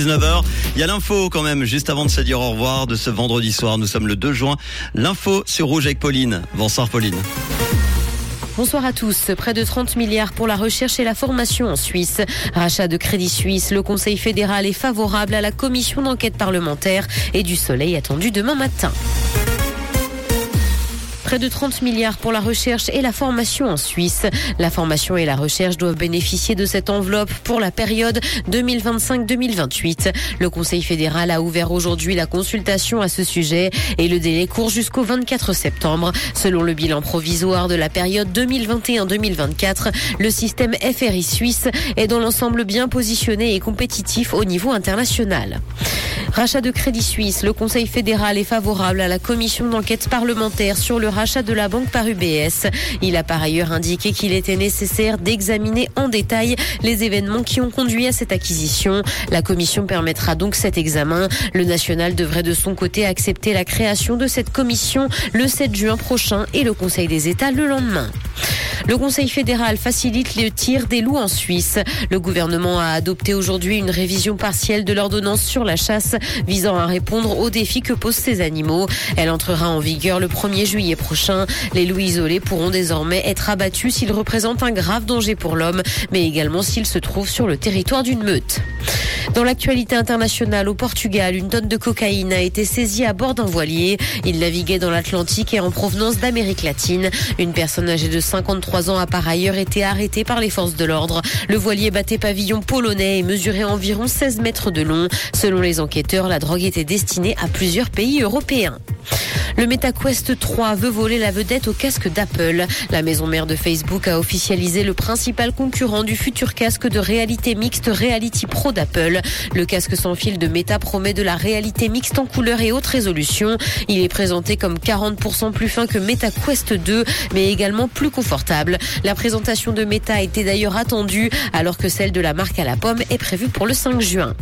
19h, il y a l'info quand même, juste avant de se dire au revoir de ce vendredi soir. Nous sommes le 2 juin. L'info sur Rouge avec Pauline. Bonsoir Pauline. Bonsoir à tous. Près de 30 milliards pour la recherche et la formation en Suisse. Rachat de Crédit Suisse. Le Conseil fédéral est favorable à la commission d'enquête parlementaire et du soleil attendu demain matin. Près de 30 milliards pour la recherche et la formation en Suisse. La formation et la recherche doivent bénéficier de cette enveloppe pour la période 2025-2028. Le Conseil fédéral a ouvert aujourd'hui la consultation à ce sujet et le délai court jusqu'au 24 septembre. Selon le bilan provisoire de la période 2021-2024, le système FRI suisse est dans l'ensemble bien positionné et compétitif au niveau international. Rachat de Crédit Suisse. Le Conseil fédéral est favorable à la commission d'enquête parlementaire sur le rachat de la banque par UBS. Il a par ailleurs indiqué qu'il était nécessaire d'examiner en détail les événements qui ont conduit à cette acquisition. La commission permettra donc cet examen. Le national devrait de son côté accepter la création de cette commission le 7 juin prochain et le Conseil des États le lendemain. Le Conseil fédéral facilite le tir des loups en Suisse. Le gouvernement a adopté aujourd'hui une révision partielle de l'ordonnance sur la chasse visant à répondre aux défis que posent ces animaux. Elle entrera en vigueur le 1er juillet prochain. Les loups isolés pourront désormais être abattus s'ils représentent un grave danger pour l'homme, mais également s'ils se trouvent sur le territoire d'une meute. Dans l'actualité internationale, au Portugal, une tonne de cocaïne a été saisie à bord d'un voilier. Il naviguait dans l'Atlantique et en provenance d'Amérique latine. Une personne âgée de 53 ans a par ailleurs été arrêtée par les forces de l'ordre. Le voilier battait pavillon polonais et mesurait environ 16 mètres de long. Selon les enquêteurs, la drogue était destinée à plusieurs pays européens. Le MetaQuest 3 veut voler la vedette au casque d'Apple. La maison mère de Facebook a officialisé le principal concurrent du futur casque de réalité mixte Reality Pro d'Apple. Le casque sans fil de Meta promet de la réalité mixte en couleur et haute résolution. Il est présenté comme 40% plus fin que MetaQuest 2, mais également plus confortable. La présentation de Meta était d'ailleurs attendue, alors que celle de la marque à la pomme est prévue pour le 5 juin.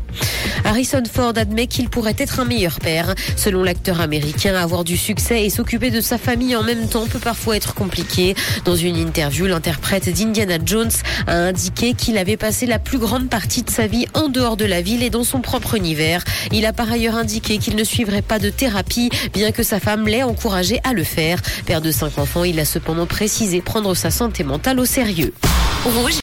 Harrison Ford admet qu'il pourrait être un meilleur père. Selon l'acteur américain, avoir du succès et s'occuper de sa famille en même temps peut parfois être compliqué. Dans une interview, l'interprète d'Indiana Jones a indiqué qu'il avait passé la plus grande partie de sa vie en dehors de la ville et dans son propre univers. Il a par ailleurs indiqué qu'il ne suivrait pas de thérapie, bien que sa femme l'ait encouragé à le faire. Père de cinq enfants, il a cependant précisé prendre sa santé mentale au sérieux.